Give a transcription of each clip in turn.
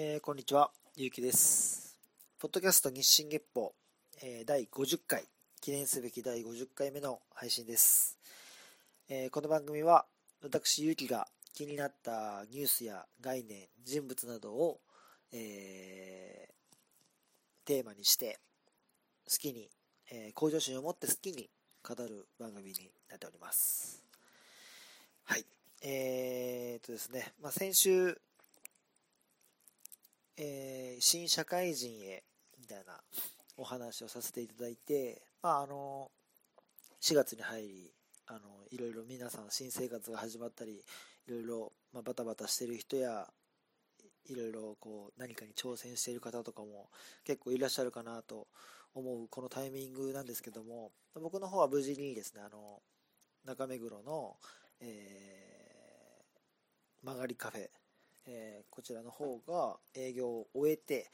えー、こんにちは、ゆうきです。ポッドキャスト日進月報、えー、第50回、記念すべき第50回目の配信です。えー、この番組は、私、ゆうきが気になったニュースや概念、人物などを、えテーマにして、好きに、え向上心を持って好きに語る番組になっております。はい。えー、っとですね、まあ、先週、えー、新社会人へみたいなお話をさせていただいて、まあ、あの4月に入りあのいろいろ皆さん新生活が始まったりいろいろ、まあ、バタバタしてる人やいろいろこう何かに挑戦している方とかも結構いらっしゃるかなと思うこのタイミングなんですけども僕の方は無事にですねあの中目黒の、えー、曲がりカフェえー、こちらの方が営業を終えて、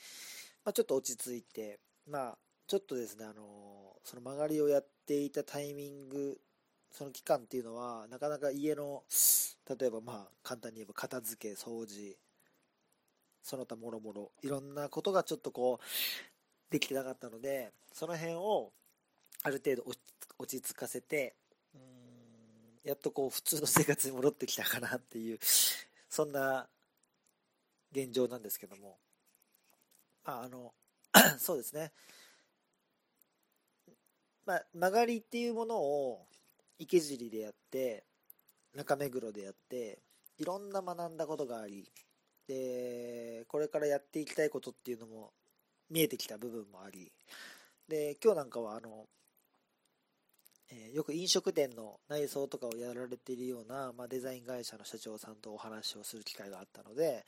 まあ、ちょっと落ち着いて、まあ、ちょっとですね、あのー、その曲がりをやっていたタイミング、その期間っていうのは、なかなか家の、例えばまあ、簡単に言えば片付け、掃除、その他もろもろ、いろんなことがちょっとこう、できてなかったので、その辺を、ある程度落ち着かせて、うんやっとこう、普通の生活に戻ってきたかなっていう、そんな現状なんですけども、あ、あの そうですね、ま、曲がりっていうものを池尻でやって中目黒でやっていろんな学んだことがありでこれからやっていきたいことっていうのも見えてきた部分もありで今日なんかはあの、えー、よく飲食店の内装とかをやられているような、まあ、デザイン会社の社長さんとお話をする機会があったので、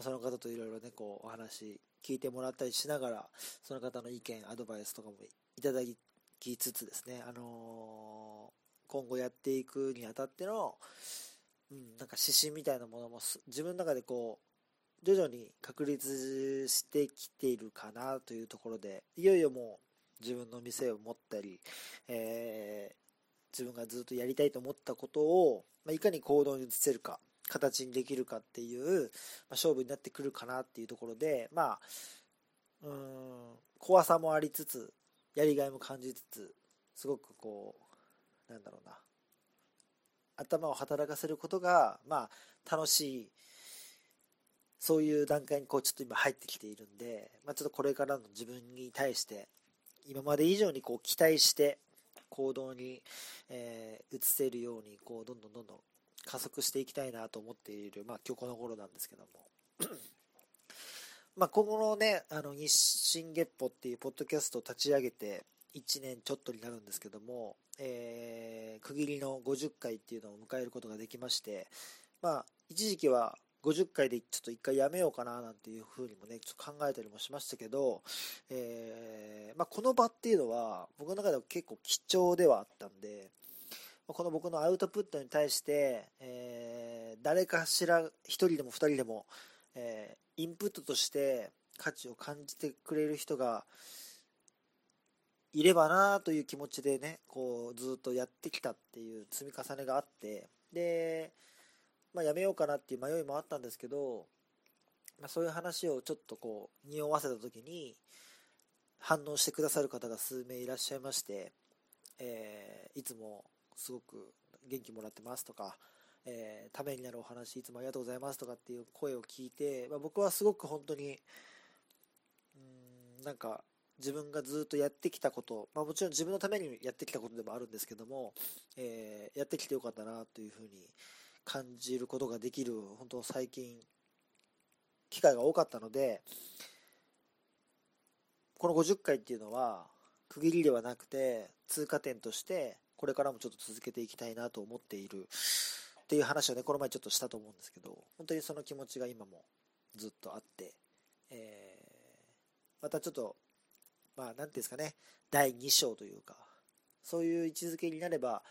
その方といろいろね、こう、お話聞いてもらったりしながら、その方の意見、アドバイスとかもいただきつつですね、あのー、今後やっていくにあたっての、うん、なんか指針みたいなものも自分の中でこう、徐々に確立してきているかなというところで、いよいよもう自分の店を持ったり、えー、自分がずっとやりたいと思ったことを、まあ、いかに行動に移せるか。形にできるかっていう、まあ、勝負になってくるかなっていうところで、まあ、うん、怖さもありつつ、やりがいも感じつつ、すごくこう、なんだろうな、頭を働かせることが、まあ、楽しい、そういう段階にこうちょっと今入ってきているんで、まあ、ちょっとこれからの自分に対して、今まで以上にこう期待して行動に、えー、移せるようにこうどんどんどんどん加速していきたいなと思っている、まあ、今日この頃なんですけども。まあ今後のね、あの日進月歩っていうポッドキャストを立ち上げて1年ちょっとになるんですけども、えー、区切りの50回っていうのを迎えることができまして、まあ一時期は50回でちょっと一回やめようかななんていうふうにもね、ちょっと考えたりもしましたけど、えー、まあ、この場っていうのは僕の中では結構貴重ではあったんで、この僕のアウトプットに対して、えー、誰かしら1人でも2人でも、えー、インプットとして価値を感じてくれる人がいればなという気持ちでねこうずっとやってきたっていう積み重ねがあってで、まあ、やめようかなっていう迷いもあったんですけど、まあ、そういう話をちょっとこう匂わせた時に反応してくださる方が数名いらっしゃいまして、えー、いつもすごく元気もらってますとか、えー、ためになるお話いつもありがとうございますとかっていう声を聞いて、まあ、僕はすごく本当にうんなんか自分がずっとやってきたこと、まあ、もちろん自分のためにやってきたことでもあるんですけども、えー、やってきてよかったなというふうに感じることができる本当最近機会が多かったのでこの50回っていうのは区切りではなくて通過点としてこれからもちょっと続けていきたいなと思っているっていう話をね、この前ちょっとしたと思うんですけど、本当にその気持ちが今もずっとあって、えー、またちょっと、まあ、なんていうんですかね、第2章というか、そういう位置づけになれば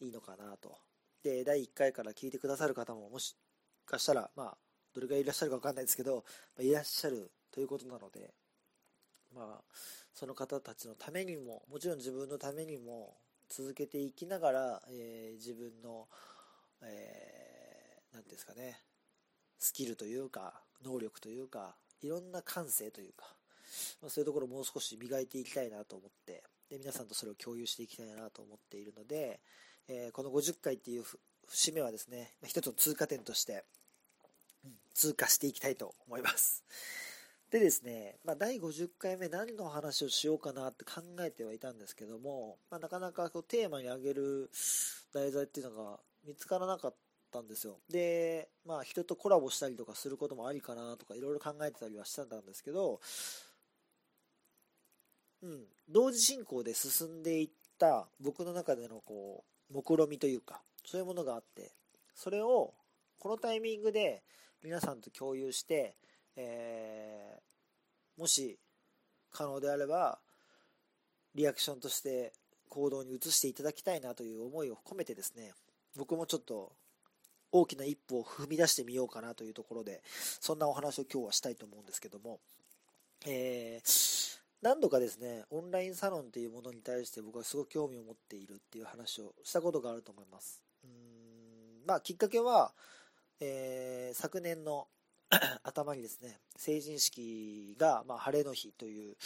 いいのかなと。で、第1回から聞いてくださる方ももしかしたら、まあ、どれぐらいいらっしゃるか分かんないですけど、ま、いらっしゃるということなので、まあ、その方たちのためにも、もちろん自分のためにも、続けていきながら、えー、自分の、えー、ていうんですかね、スキルというか、能力というか、いろんな感性というか、まあ、そういうところをもう少し磨いていきたいなと思ってで皆さんとそれを共有していきたいなと思っているので、えー、この50回っていう節目はですね、一つの通過点として、うん、通過していきたいと思います。でですね、まあ、第50回目何の話をしようかなって考えてはいたんですけども、まあ、なかなかこうテーマに挙げる題材っていうのが見つからなかったんですよ。で、まあ人とコラボしたりとかすることもありかなとかいろいろ考えてたりはしてたんですけど、うん、同時進行で進んでいった僕の中でのこう、目論みというか、そういうものがあって、それをこのタイミングで皆さんと共有して、えー、もし可能であれば、リアクションとして行動に移していただきたいなという思いを込めてですね、僕もちょっと大きな一歩を踏み出してみようかなというところで、そんなお話を今日はしたいと思うんですけども、えー、何度かですね、オンラインサロンというものに対して僕はすごく興味を持っているっていう話をしたことがあると思います。うんまあ、きっかけは、えー、昨年の 頭にですね、成人式が、まあ、晴れの日という、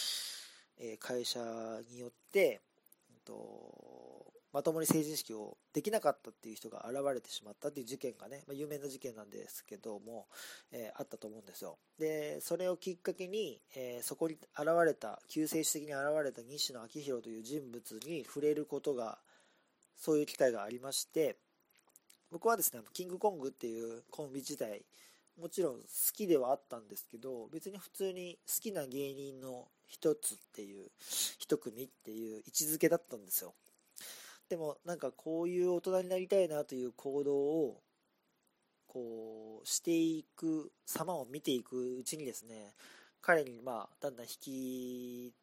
え、会社によって、とまともに成人式をできなかったっていう人が現れてしまったっていう事件がね、まあ、有名な事件なんですけども、えー、あったと思うんですよ。で、それをきっかけに、えー、そこに現れた、救世主的に現れた西野昭弘という人物に触れることが、そういう機会がありまして、僕はですね、キングコングっていうコンビ自体、もちろん好きではあったんですけど、別に普通に好きな芸人の一つっていう、一組っていう位置づけだったんですよ。でもなんかこういう大人になりたいなという行動をこうしていく様を見ていくうちにですね彼にまあだんだん引き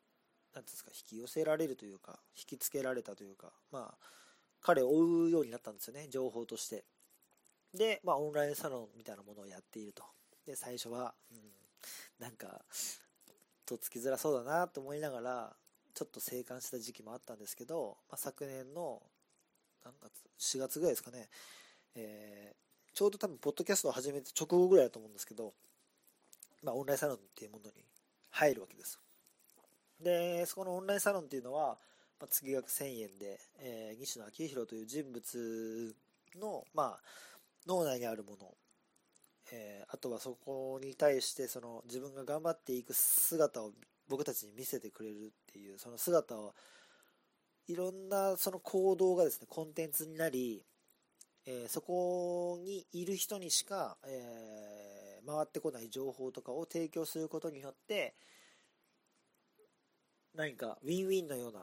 なんですか引き寄せられるというか引きつけられたというかまあ彼を追うようになったんですよね情報としてでまあオンラインサロンみたいなものをやっていると。で最初は、うん、なんかとっつきづらそうだなと思いながらちょっと生還した時期もあったんですけど、まあ、昨年の何月4月ぐらいですかね、えー、ちょうど多分ポッドキャストを始めて直後ぐらいだと思うんですけど、まあ、オンラインサロンっていうものに入るわけです。でそこのオンラインサロンっていうのは、まあ、月額1000円で、えー、西野昭弘という人物の、まあ、脳内にあるもの。えー、あとはそこに対してその自分が頑張っていく姿を僕たちに見せてくれるっていうその姿をいろんなその行動がですねコンテンツになり、えー、そこにいる人にしか、えー、回ってこない情報とかを提供することによって何かウィンウィンのような、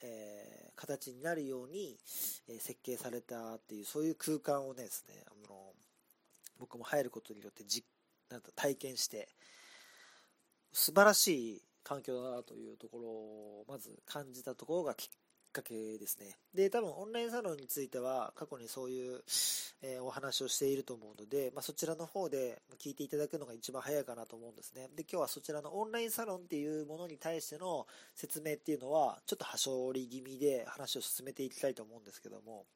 えー、形になるように、え設計されたっていうそういう空間をねですねあの僕も入ることによってじなんか体験して、素晴らしい環境だなというところをまず感じたところがきっかけですね。で、多分オンラインサロンについては過去にそういう、えー、お話をしていると思うので、まあ、そちらの方で聞いていただくのが一番早いかなと思うんですね。で、今日はそちらのオンラインサロンっていうものに対しての説明っていうのはちょっと端折り気味で話を進めていきたいと思うんですけども、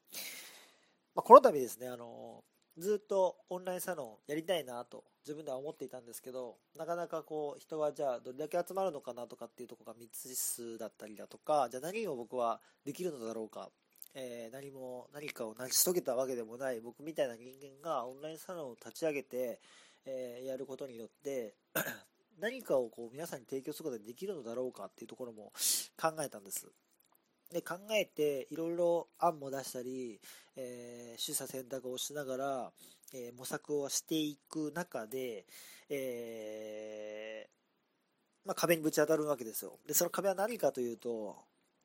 まあ、この度ですね、あの、ずっとオンラインサロンやりたいなと自分では思っていたんですけどなかなかこう人がじゃあどれだけ集まるのかなとかっていうところが未知数だったりだとかじゃあ何を僕はできるのだろうか、えー、何も何かを成し遂げたわけでもない僕みたいな人間がオンラインサロンを立ち上げて、えー、やることによって 何かをこう皆さんに提供することができるのだろうかっていうところも考えたんです。で考えていろいろ案も出したり、えー、取捨選択をしながら、えー、模索をしていく中で、えー、まあ、壁にぶち当たるわけですよ。でその壁は何かというと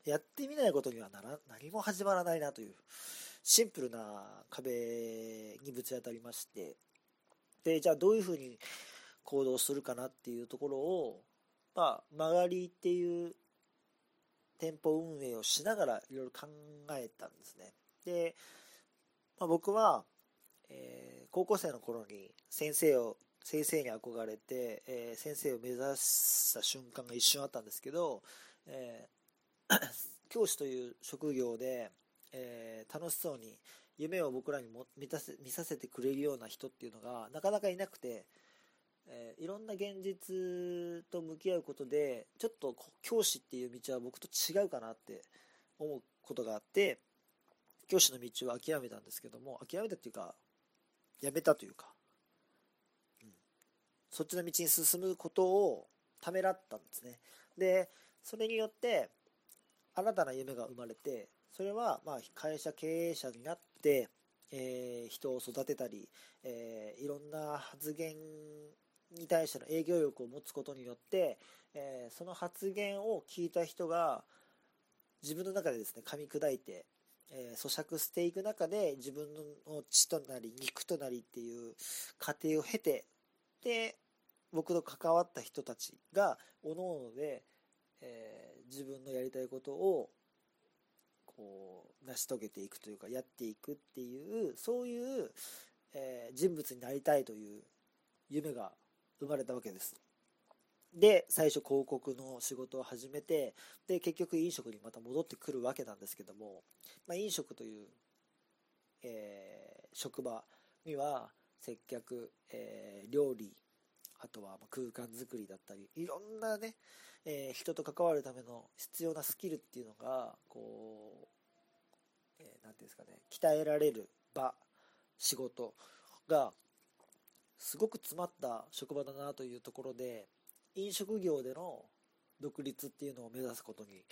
やってみないことにはなら何も始まらないなというシンプルな壁にぶち当たりまして。でじゃあどういうふうに行動するかなっていうところを、まあ、曲がりっていう店舗運営をしながらいろいろ考えたんですね。で、まあ、僕は、えー、高校生の頃に先生を先生に憧れて、えー、先生を目指した瞬間が一瞬あったんですけど、えー、教師という職業で、えー、楽しそうに夢を僕らにも見たせ見させてくれるような人っていうのがなかなかいなくてえー、いろんな現実と向き合うことでちょっと教師っていう道は僕と違うかなって思うことがあって教師の道を諦めたんですけども諦めたっていうかやめたというか、うん、そっちの道に進むことをためらったんですね。でそれによって新たな夢が生まれてそれはまあ会社経営者になって、えー、人を育てたり、えー、いろんな発言に対しての営業力を持つことによって、えー、その発言を聞いた人が自分の中でですね噛み砕いて、えー、咀嚼していく中で自分の血となり肉となりっていう過程を経てで僕と関わった人たちが各々で、えー、自分のやりたいことをこう成し遂げていくというかやっていくっていうそういう、えー、人物になりたいという夢が生まれたわけです。で、最初広告の仕事を始めて、で、結局飲食にまた戻ってくるわけなんですけども、まあ、飲食という、えー、職場には接客、えー、料理、あとは空間づくりだったり、いろんなね、えー、人と関わるための必要なスキルっていうのが、こう、えー、ていうんですかね、鍛えられる場、仕事がすごく詰まった職場だなというところで飲食業での独立っていうのを目指すことに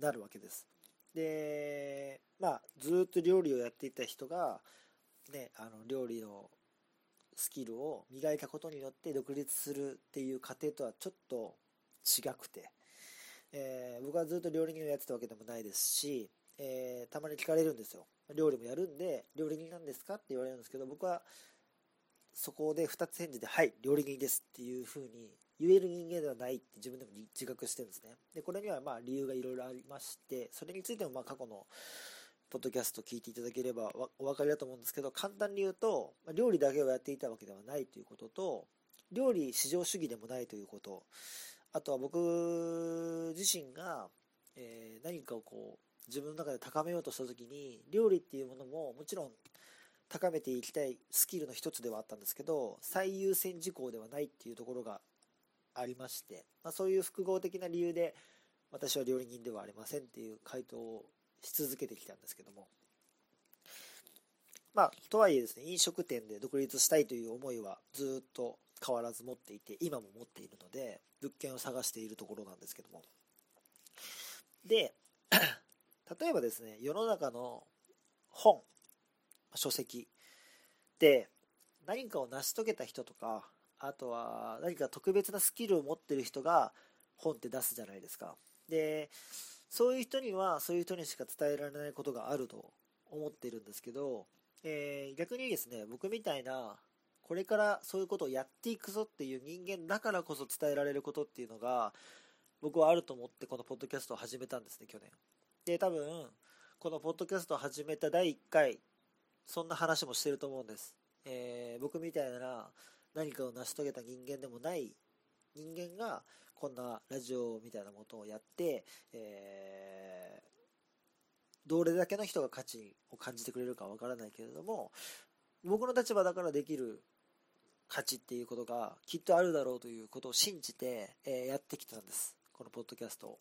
なるわけです。でまあずっと料理をやっていた人がねあの料理のスキルを磨いたことによって独立するっていう過程とはちょっと違くて、えー、僕はずっと料理人をやってたわけでもないですし、えー、たまに聞かれるんですよ。料理もやるんで料理人なんですか？って言われるんですけど僕はそこで2つ返事で、はい、料理人ですっていう風に言える人間ではないって自分でも自覚してるんですね。で、これにはまあ理由がいろいろありまして、それについてもま過去のポッドキャスト聞いていただければお分かりだと思うんですけど、簡単に言うと、料理だけをやっていたわけではないということと、料理至上主義でもないということ、あとは僕自身が、え、何かをこう、自分の中で高めようとした時に、料理っていうものももちろん高めていきたいスキルの一つではあったんですけど最優先事項ではないっていうところがありまして、まあ、そういう複合的な理由で私は料理人ではありませんっていう回答をし続けてきたんですけども。まあとはいえですね飲食店で独立したいという思いはずっと変わらず持っていて今も持っているので物件を探しているところなんですけども。で 例えばですね世の中の本書籍。で何かを成し遂げた人とかあとは何か特別なスキルを持ってる人が本って出すじゃないですか。でそういう人にはそういう人にしか伝えられないことがあると思ってるんですけど、えー、逆にですね僕みたいなこれからそういうことをやっていくぞっていう人間だからこそ伝えられることっていうのが僕はあると思ってこのポッドキャストを始めたんですね去年。で多分このポッドキャストを始めた第1回そんな話もしてると思うんです。えー、僕みたいな何かを成し遂げた人間でもない人間がこんなラジオみたいなことをやって、えー、どれだけの人が価値を感じてくれるかわからないけれども僕の立場だからできる価値っていうことがきっとあるだろうということを信じて、えー、やってきたんですこのポッドキャストを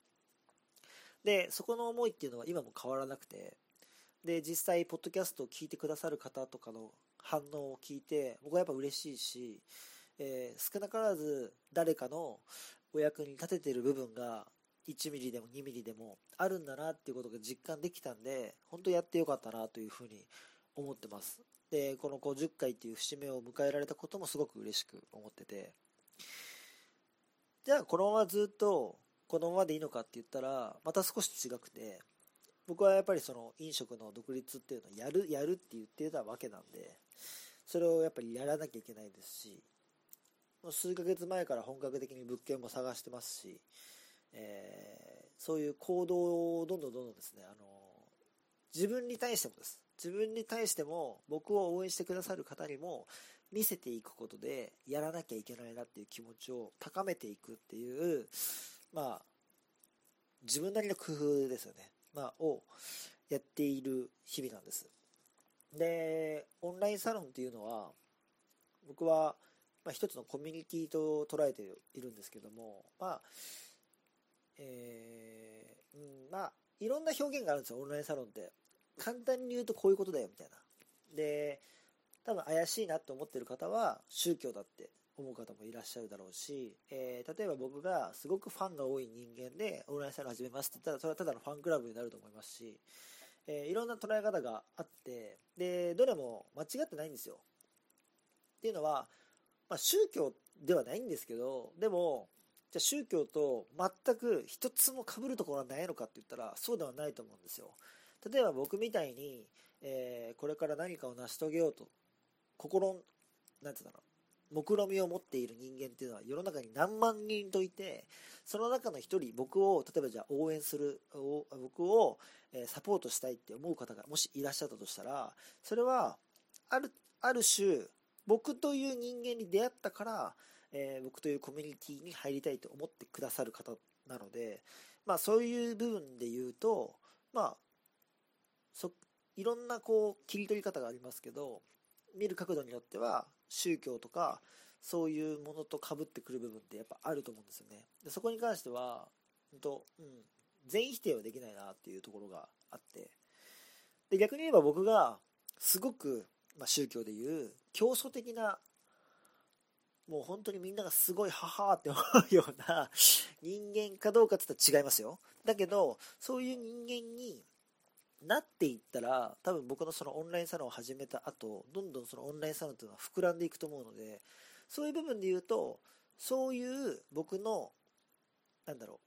でそこの思いっていうのは今も変わらなくてで、実際、ポッドキャストを聞いてくださる方とかの反応を聞いて、僕はやっぱ嬉しいし、えー、少なからず誰かのお役に立ててる部分が1ミリでも2ミリでもあるんだなっていうことが実感できたんで、本当やってよかったなというふうに思ってます。で、この50回っていう節目を迎えられたこともすごく嬉しく思ってて、じゃあこのままずっとこのままでいいのかって言ったら、また少し違くて、僕はやっぱりその飲食の独立っていうのをやる、やるって言ってたわけなんで、それをやっぱりやらなきゃいけないですし、もう数ヶ月前から本格的に物件も探してますし、えー、そういう行動をどんどんどんどんですね、あの、自分に対してもです。自分に対しても僕を応援してくださる方にも見せていくことでやらなきゃいけないなっていう気持ちを高めていくっていう、まあ、自分なりの工夫ですよね。まあ、をやっている日々なんです。で、オンラインサロンっていうのは、僕はまあ、一つのコミュニティと捉えているんですけども、まあ、えー、うん、まあ、いろんな表現があるんですよ、オンラインサロンって。簡単に言うとこういうことだよ、みたいな。で、多分怪しいなって思ってる方は宗教だって思う方もいらっしゃるだろうし、えー、例えば僕がすごくファンが多い人間でオンラインサロン始めますって言ったらそれはただのファンクラブになると思いますし、えー、いろんな捉え方があってでどれも間違ってないんですよ。っていうのは、まあ、宗教ではないんですけどでもじゃあ宗教と全く一つも被るところはないのかって言ったらそうではないと思うんですよ。例えば僕みたいに、えー、これから何かを成し遂げようと心なんて言うんだろう。目論みを持っている人間っていうのは世の中に何万人といてその中の一人僕を例えばじゃあ応援する僕をサポートしたいって思う方がもしいらっしゃったとしたらそれはあるある種僕という人間に出会ったから、えー、僕というコミュニティに入りたいと思ってくださる方なので、まあ、そういう部分で言うと、まあ、そいろんなこう切り取り方がありますけど見る角度によっては宗教とかそういうものとかぶってくる部分ってやっぱあると思うんですよね。でそこに関しては本当、うん、全否定はできないなっていうところがあって。で逆に言えば僕がすごく、まあ、宗教でいう競争的なもう本当にみんながすごい母って思うような人間かどうかって言ったら違いますよ。だけどそういう人間になっていったら多分僕のそのオンラインサロンを始めた後どんどんそのオンラインサロンというのは膨らんでいくと思うのでそういう部分で言うとそういう僕のなんだろう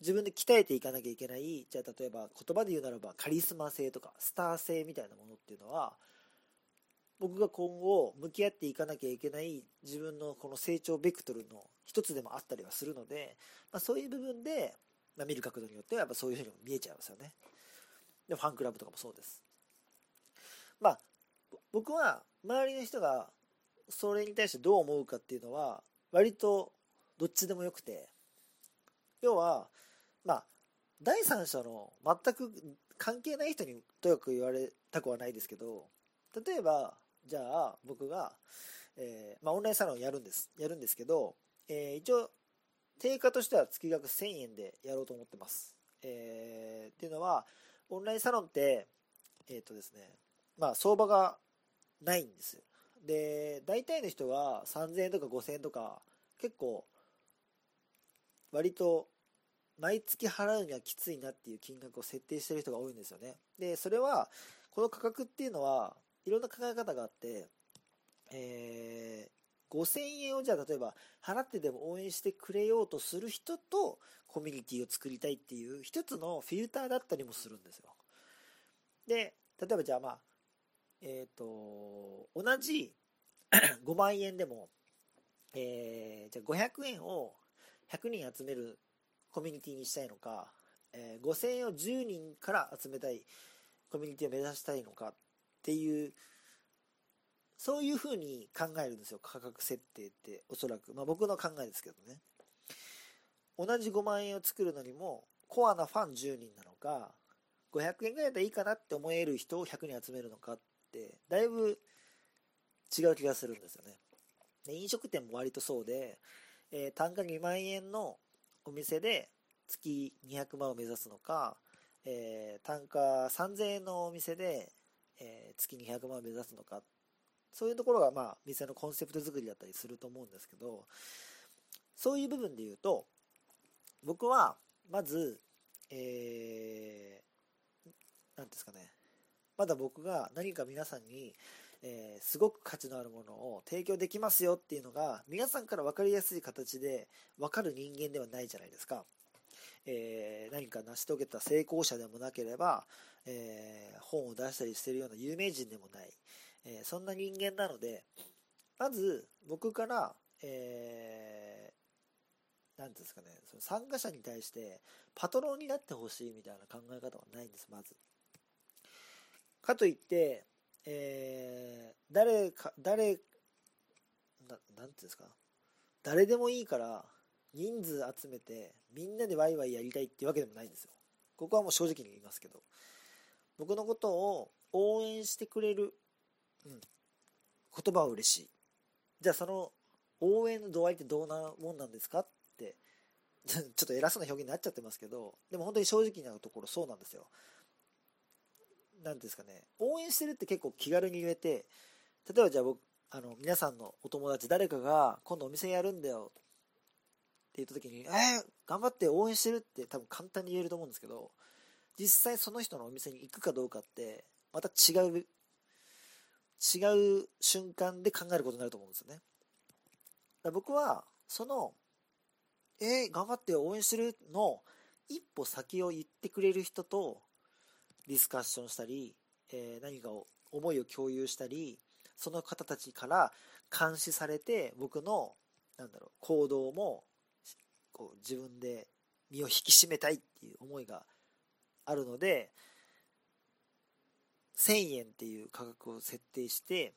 自分で鍛えていかなきゃいけないじゃあ例えば言葉で言うならばカリスマ性とかスター性みたいなものっていうのは僕が今後向き合っていかなきゃいけない自分のこの成長ベクトルの一つでもあったりはするので、まあ、そういう部分で、まあ、見る角度によってはやっぱそういうふうにも見えちゃいますよね。でファンクラブとかもそうです。まあ僕は周りの人がそれに対してどう思うかっていうのは割とどっちでもよくて。要はまあ第三者の全く関係ない人にとやかく言われたくはないですけど例えばじゃあ僕が、えー、まあ、オンラインサロンやるんですやるんですけど、えー、一応定価としては月額1000円でやろうと思ってます、えー、っていうのはオンラインサロンって、えっ、ー、とですね、まあ相場がないんですよ。で、大体の人は3000円とか5000円とか、結構、割と、毎月払うにはきついなっていう金額を設定してる人が多いんですよね。で、それは、この価格っていうのは、いろんな考え方があって、えー、5000円をじゃあ例えば払ってでも応援してくれようとする人とコミュニティを作りたいっていう一つのフィルターだったりもするんですよ。で、例えばじゃあまあ、えっ、ー、と、同じ 5万円でも、えー、じゃあ500円を100人集めるコミュニティにしたいのか、えー、5000円を10人から集めたいコミュニティを目指したいのかっていう、そういうふうに考えるんですよ、価格設定って、おそらく。まあ僕の考えですけどね。同じ5万円を作るのにもコアなファン10人なのか500円ぐらいでいいかなって思える人を100人集めるのかってだいぶ違う気がするんですよねで飲食店も割とそうで、えー、単価2万円のお店で月200万を目指すのか、えー、単価3000円のお店で、えー、月200万を目指すのかそういうところがまあ店のコンセプト作りだったりすると思うんですけどそういう部分で言うと僕は、まず、えー、ですかね、まだ僕が何か皆さんに、えー、すごく価値のあるものを提供できますよっていうのが、皆さんから分かりやすい形で分かる人間ではないじゃないですか。えー、何か成し遂げた成功者でもなければ、えー、本を出したりしてるような有名人でもない、えー、そんな人間なので、まず僕から、え何ていうんですかね、その参加者に対してパトロンになってほしいみたいな考え方はないんです、まず。かといって、えー、誰か、誰、ななんていうんですか、誰でもいいから人数集めてみんなでワイワイやりたいっていうわけでもないんですよ。ここはもう正直に言いますけど。僕のことを応援してくれる、うん、言葉は嬉しい。じゃあその応援の度合いってどんなもんなんですかって。ちょっと偉そうな表現になっちゃってますけどでも本当に正直なところそうなんですよ。何ですかね。応援してるって結構気軽に言えて例えばじゃあ僕あの皆さんのお友達誰かが今度お店やるんだよ。って言った時にえー、頑張って応援してるって多分簡単に言えると思うんですけど実際その人のお店に行くかどうかってまた違う違う瞬間で考えることになると思うんですよね。だ僕はそのえー、頑張って応援してるの一歩先を言ってくれる人とディスカッションしたり、えー、何かを思いを共有したりその方たちから監視されて僕のなんだろう行動もこう自分で身を引き締めたいっていう思いがあるので1000円っていう価格を設定して、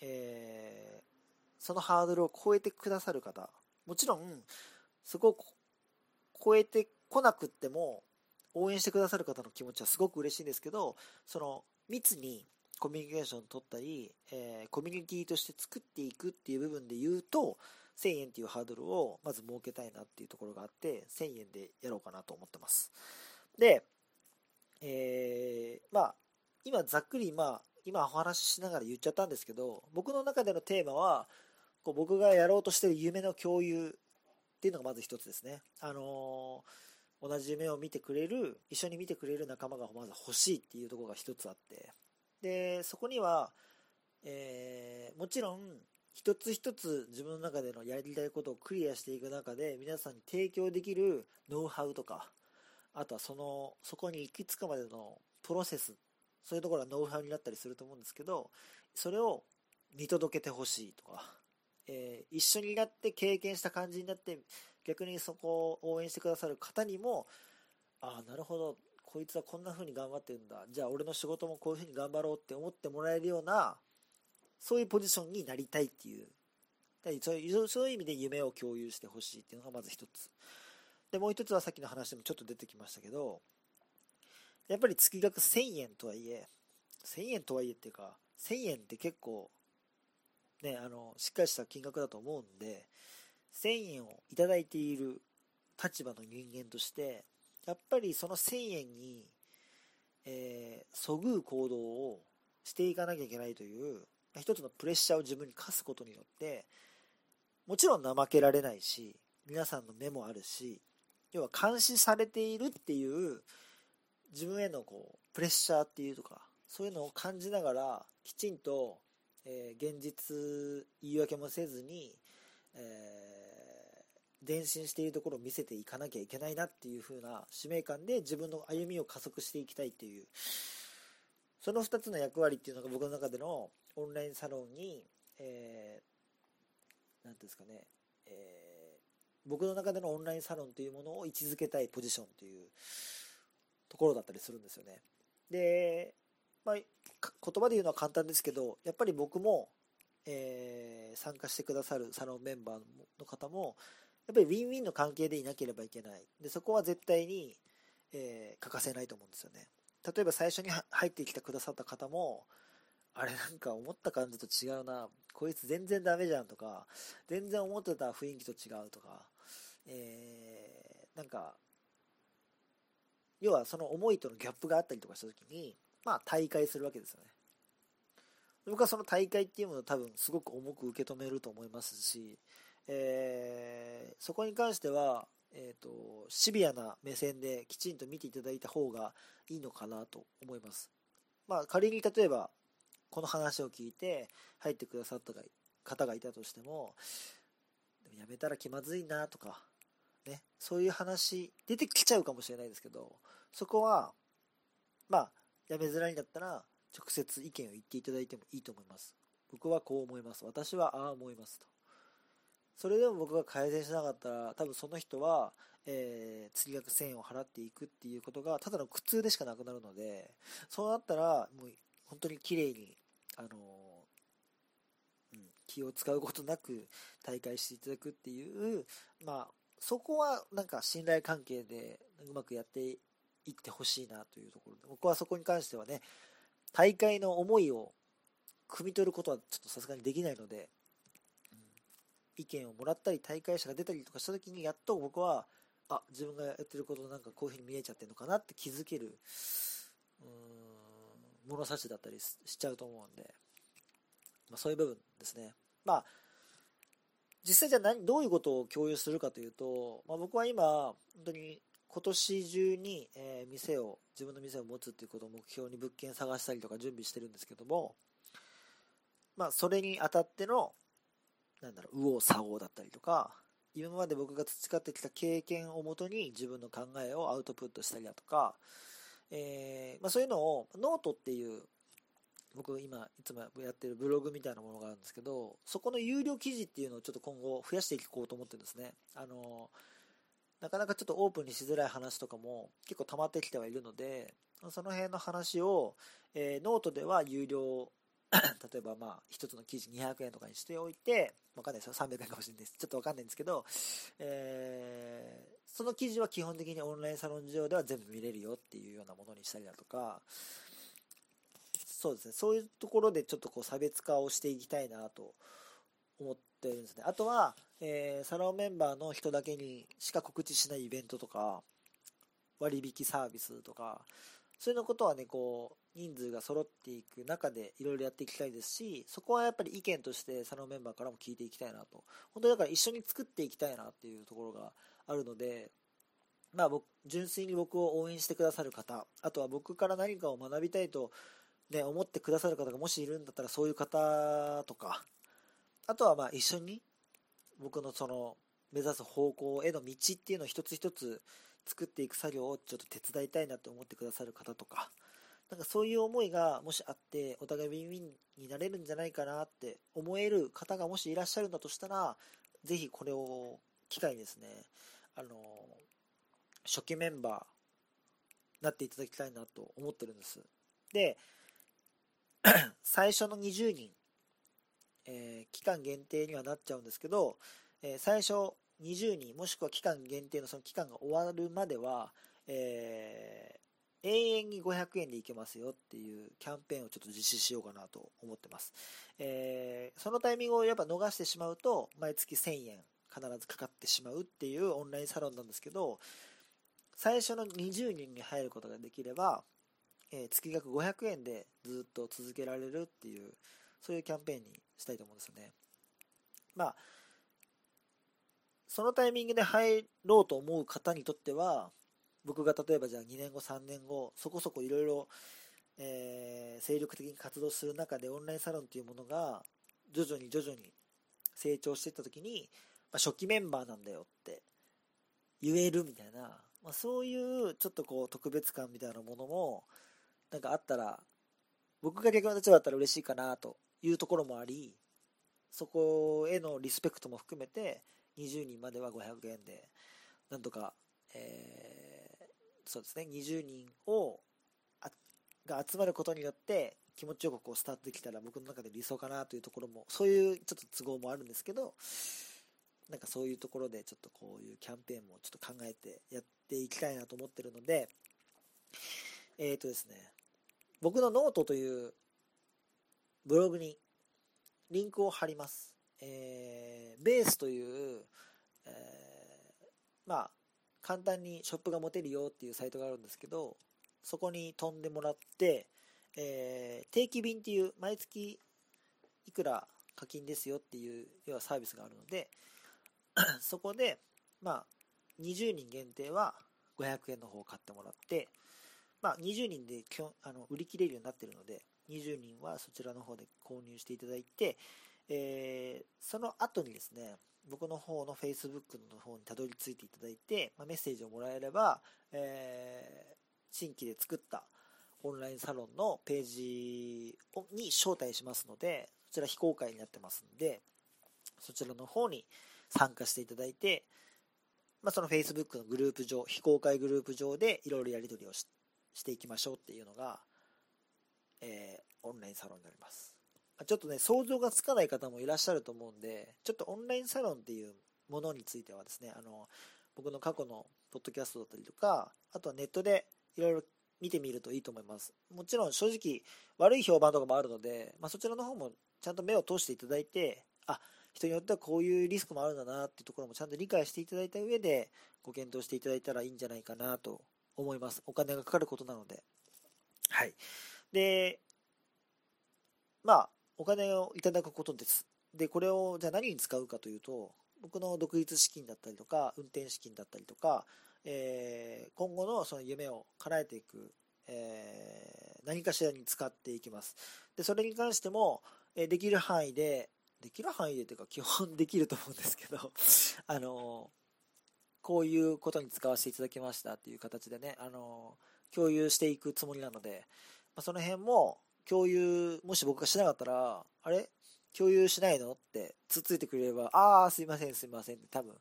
えー、そのハードルを超えてくださる方もちろんそこを超えてこなくっても応援してくださる方の気持ちはすごく嬉しいんですけどその密にコミュニケーション取ったり、えー、コミュニティとして作っていくっていう部分で言うと1000円っていうハードルをまず設けたいなっていうところがあって1000円でやろうかなと思ってます。で、えー、まあ今ざっくりまあ今お話ししながら言っちゃったんですけど僕の中でのテーマはこう僕がやろうとしてる夢の共有っていうのがまず一つですね。あのー、同じ夢を見てくれる、一緒に見てくれる仲間がまず欲しいっていうところが一つあって、で、そこには、えー、もちろん、一つ一つ自分の中でのやりたいことをクリアしていく中で、皆さんに提供できるノウハウとか、あとはその、そこに行き着くまでのプロセス、そういうところがノウハウになったりすると思うんですけど、それを見届けてほしいとか、えー、一緒になって経験した感じになって逆にそこを応援してくださる方にもああなるほどこいつはこんな風に頑張ってるんだ。じゃあ俺の仕事もこういう風に頑張ろうって思ってもらえるようなそういうポジションになりたいっていう。そういうそういう意味で夢を共有してほしいっていうのがまず一つ。でもう一つはさっきの話でもちょっと出てきましたけどやっぱり月額1000円とはいえ1000円とはいえっていうか1000円って結構ね、あの、しっかりした金額だと思うんで、1000円をいただいている立場の人間として、やっぱりその1000円に、えー、そぐう行動をしていかなきゃいけないという、一つのプレッシャーを自分に課すことによって、もちろん怠けられないし、皆さんの目もあるし、要は監視されているっていう、自分へのこう、プレッシャーっていうとか、そういうのを感じながら、きちんとえー、現実言い訳もせずに、えー、前進しているところを見せていかなきゃいけないなっていう風な使命感で自分の歩みを加速していきたいっていうその2つの役割っていうのが僕の中でのオンラインサロンに何、えー、ていうんですかね、えー、僕の中でのオンラインサロンというものを位置づけたいポジションというところだったりするんですよね。で、まあ、言葉で言うのは簡単ですけど、やっぱり僕も、えー、参加してくださるサロンメンバーの方も、やっぱりウィンウィンの関係でいなければいけない。で、そこは絶対に、えー、欠かせないと思うんですよね。例えば最初に入ってきてくださった方も、あれなんか思った感じと違うな、こいつ全然ダメじゃんとか、全然思ってた雰囲気と違うとか、えー、なんか、要はその思いとのギャップがあったりとかした時に、まあ、大会するわけですよね。僕はその大会っていうものを多分すごく重く受け止めると思いますし、えー、そこに関しては、えーと、シビアな目線できちんと見ていただいた方がいいのかなと思います。まあ、仮に例えばこの話を聞いて入ってくださった方がいたとしてもやめたら気まずいなとか、ね、そういう話出てきちゃうかもしれないですけどそこはまあやめづらいんだったら、直接意見を言っていただいてもいいと思います。僕はこう思います。私はああ思いますと。それでも僕が改善しなかったら、多分その人は、えー、月額1000円を払っていくっていうことが、ただの苦痛でしかなくなるので、そうなったら、もう本当に綺麗に、あのー、うん、気を使うことなく大会していただくっていう、まあ、そこはなんか信頼関係でうまくやっていってほしいなというところで、僕はそこに関してはね、大会の思いを汲み取ることはちょっとさすがにできないので、意見をもらったり大会者が出たりとかした時にやっと僕はあ自分がやってることなんかこういうふうに見えちゃってるのかなって気づけるうん物差しだったりしちゃうと思うんで、まあ、そういう部分ですね。まあ実際じゃあ何どういうことを共有するかというと、まあ、僕は今本当に今年中に、えー、店を自分の店を持つっていうことを目標に物件探したりとか準備してるんですけどもまあそれにあたってのなんだろう右往左往だったりとか今まで僕が培ってきた経験をもとに自分の考えをアウトプットしたりだとか、えー、まあ、そういうのをノートっていう僕今いつもやってるブログみたいなものがあるんですけどそこの有料記事っていうのをちょっと今後増やしていこうと思ってるんですね。あのなかなかちょっとオープンにしづらい話とかも結構溜まってきてはいるのでその辺の話を、えー、ノートでは有料 例えばまあ1つの記事200円とかにしておいてわかんないですよ。300円かもしれないです。ちょっとわかんないんですけど、えー、その記事は基本的にオンラインサロン上では全部見れるよっていうようなものにしたりだとかそうですねそういうところでちょっとこう差別化をしていきたいなと思ってるんですねあとは、えー、サロンメンバーの人だけにしか告知しないイベントとか割引サービスとかそういうのことはね、こう、人数が揃っていく中でいろいろやっていきたいですし、そこはやっぱり意見としてサロンメンバーからも聞いていきたいなと。本当だから一緒に作っていきたいなっていうところがあるので、まあ僕、純粋に僕を応援してくださる方、あとは僕から何かを学びたいと、ね、思ってくださる方がもしいるんだったらそういう方とか、あとはまあ一緒に僕のその目指す方向への道っていうのを一つ一つ作っていく作業をちょっと手伝いたいなって思ってくださる方とか、なんかそういう思いがもしあって、お互いウィンウィンになれるんじゃないかなって思える方がもしいらっしゃるんだとしたら、ぜひこれを機会にですね、あの、初期メンバーになっていただきたいなと思ってるんです。で、最初の20人、えー、期間限定にはなっちゃうんですけど、えー、最初20人もしくは期間限定のその期間が終わるまでは、えー、永遠に500円でいけますよっていうキャンペーンをちょっと実施しようかなと思ってます。えー、そのタイミングをやっぱ逃してしまうと、毎月1000円必ずかかってしまうっていうオンラインサロンなんですけど、最初の20人に入ることができれば、えー、月額500円でずっと続けられるっていう、そういうキャンペーンにしたいと思うんですよね。まあ、そのタイミングで入ろうと思う方にとっては、僕が例えばじゃあ2年後、3年後、そこそこいろいろ、え精力的に活動する中でオンラインサロンっていうものが徐々に徐々に成長していった時に、まあ、初期メンバーなんだよって言えるみたいな、まあ、そういうちょっとこう特別感みたいなものもなんかあったら僕が逆の立場だったら嬉しいかなというところもありそこへのリスペクトも含めて20人までは500円で、なんとか、えー、そうですね、20人をが集まることによって気持ちよくこうスタートできたら僕の中で理想かなというところも、そういうちょっと都合もあるんですけど、なんかそういうところでちょっとこういうキャンペーンもちょっと考えてやっていきたいなと思ってるので、えっ、ー、とですね、僕のノートというブログにリンクを貼ります。えー、ベースという、えー、まあ、簡単にショップが持てるよっていうサイトがあるんですけど、そこに飛んでもらって、えー、定期便っていう毎月いくら課金ですよっていう要はサービスがあるので、そこで、まあ、20人限定は500円の方を買ってもらって、まあ、20人であの売り切れるようになっているので、20人はそちらの方で購入していただいて、えー、その後にですね、僕の方の Facebook の方にたどり着いていただいて、まあ、メッセージをもらえれば、えー、新規で作ったオンラインサロンのページに招待しますので、そちら非公開になってますんで、そちらの方に参加していただいて、まあ、その Facebook のグループ上、非公開グループ上でいろいろやり取りをしてしていきましょうっていうのが、えー、オンラインサロンになります。ちょっとね、想像がつかない方もいらっしゃると思うんで、ちょっとオンラインサロンっていうものについてはですね、あの、僕の過去のポッドキャストだったりとか、あとはネットでいろいろ見てみるといいと思います。もちろん正直悪い評判とかもあるので、まあ、そちらの方もちゃんと目を通していただいて、あ、人によってはこういうリスクもあるんだなっていうところもちゃんと理解していただいた上で、ご検討していただいたらいいんじゃないかなと思います。お金がかかることなので。はい。で、まあ、お金をいただくことです。で、これをじゃあ何に使うかというと、僕の独立資金だったりとか、運転資金だったりとか、えー、今後のその夢を叶えていく、えー、何かしらに使っていきます。で、それに関しても、えー、できる範囲で、できる範囲でというか基本できると思うんですけど、あのこういうことに使わせていただきましたっていう形でね、あの共有していくつもりなので、まあ、その辺も共有、もし僕がしなかったら、あれ？共有しないの？ってつっついてくれれば、ああ、すいません、すいませんって多分。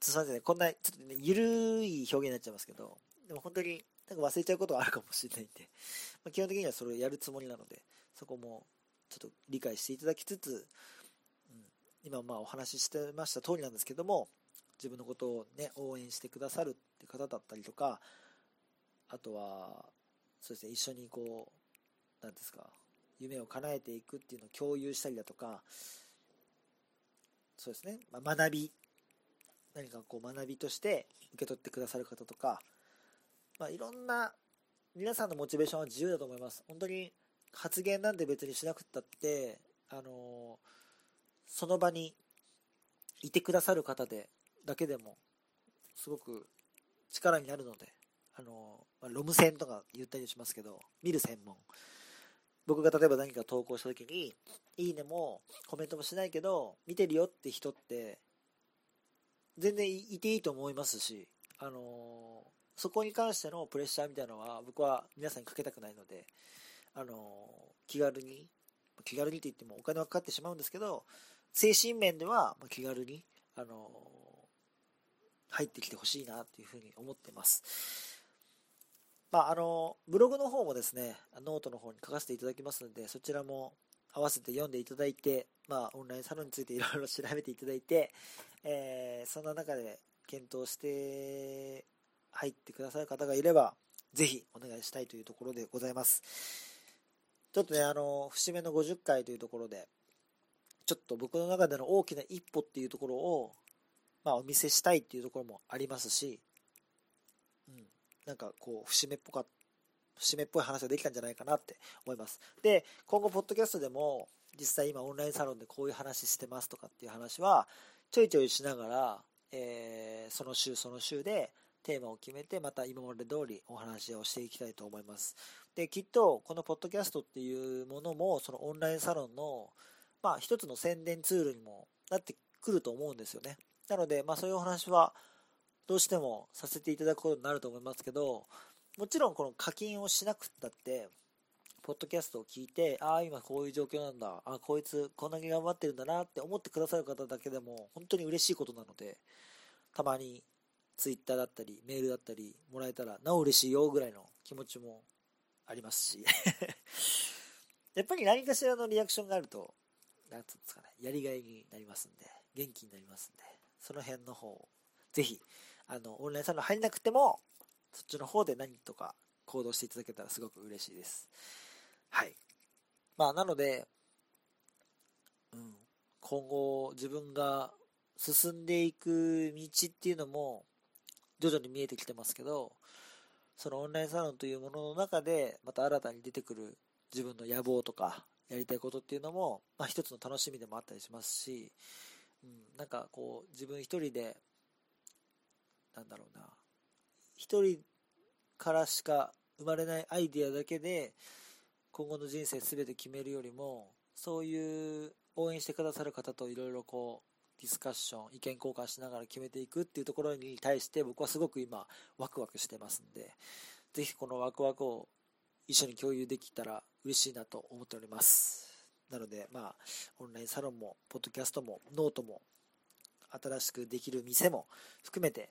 すいませんね、こんな、ちょっとね、ゆるい表現になっちゃいますけど、でも本当になんか忘れちゃうことがあるかもしれないんで、まあ、基本的にはそれをやるつもりなので、そこもちょっと理解していただきつつ、うん、今まあお話ししてました通りなんですけども、自分のことをね、応援してくださるって方だったりとか、あとは、そうですね、一緒にこう、なんですか、夢を叶えていくっていうのを共有したりだとか、そうですね、まあ、学び、何かこう学びとして受け取ってくださる方とか、まあ、いろんな皆さんのモチベーションは自由だと思います。本当に発言なんて別にしなくったって、あの、その場にいてくださる方で、だけでも、すごく力になるので、あの、まあ、ロム線とか言ったりしますけど、見る専門。僕が例えば何か投稿した時に、いいねもコメントもしないけど、見てるよって人って、全然いていいと思いますし、あの、そこに関してのプレッシャーみたいなのは僕は皆さんにかけたくないので、あの、気軽に、気軽にって言ってもお金はかかってしまうんですけど、精神面では気軽に、あの、入ってきてほしいなっていうふうに思ってます。まあ、あの、ブログの方もですね、ノートの方に書かせていただきますので、そちらも合わせて読んでいただいて、まあ、オンラインサロンについていろいろ調べていただいて、えー、そんな中で検討して入ってくださる方がいれば、ぜひお願いしたいというところでございます。ちょっとね、あの、節目の50回というところで、ちょっと僕の中での大きな一歩っていうところを、まあ、お見せしたいっていうところもありますし、うんなんかこう、節目っぽか節目っぽい話ができたんじゃないかなって思います。で、今後、ポッドキャストでも、実際今オンラインサロンでこういう話してますとかっていう話は、ちょいちょいしながら、えー、その週その週でテーマを決めて、また今まで通りお話をしていきたいと思います。で、きっと、このポッドキャストっていうものも、そのオンラインサロンの、まあ、一つの宣伝ツールにもなってくると思うんですよね。なので、まあ、そういうお話は、どうしてもさせていただくことになると思いますけど、もちろんこの課金をしなくったって、ポッドキャストを聞いて、ああ、今こういう状況なんだ、あこいつこんなに頑張ってるんだなって思ってくださる方だけでも、本当に嬉しいことなので、たまに Twitter だったり、メールだったりもらえたら、なお嬉しいよぐらいの気持ちもありますし。やっぱり何かしらのリアクションがあると、なんつうんですかね、やりがいになりますんで、元気になりますんで、その辺の方、ぜひ、あの、オンラインサロン入んなくても、そっちの方で何とか行動していただけたらすごく嬉しいです。はい。まあ、なので、うん、今後自分が進んでいく道っていうのも徐々に見えてきてますけど、そのオンラインサロンというものの中でまた新たに出てくる自分の野望とかやりたいことっていうのも、まあ、一つの楽しみでもあったりしますし、うん、なんかこう自分一人でなんだろうな、一人からしか生まれないアイディアだけで、今後の人生全て決めるよりも、そういう応援してくださる方といろいろこう、ディスカッション、意見交換しながら決めていくっていうところに対して僕はすごく今ワクワクしてますんで、ぜひこのワクワクを一緒に共有できたら嬉しいなと思っております。なので、まあ、オンラインサロンも、ポッドキャストも、ノートも、新しくできる店も含めて、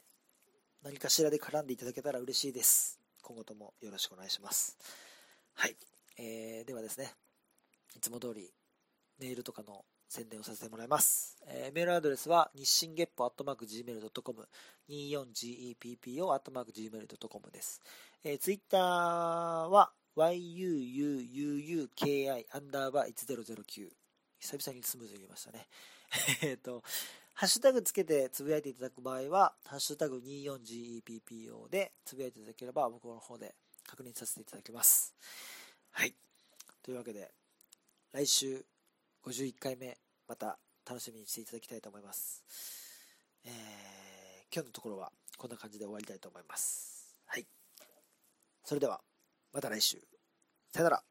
何かしらで絡んでいただけたら嬉しいです。今後ともよろしくお願いします。はい。えー、ではですね、いつも通りメールとかの宣伝をさせてもらいます。えー、メールアドレスは日進月歩アットマーク Gmail.com 24GEPPO アットマーク Gmail.com です。えー、ツイッターは yuuuuki アンダーバー1009久々にスムーズに言いましたね。えっと、ハッシュタグつけてつぶやいていただく場合は、ハッシュタグ 24GEPPO でつぶやいていただければ、僕の方で確認させていただきます。はい。というわけで、来週51回目、また楽しみにしていただきたいと思います。えー、今日のところはこんな感じで終わりたいと思います。はい。それでは、また来週。さよなら。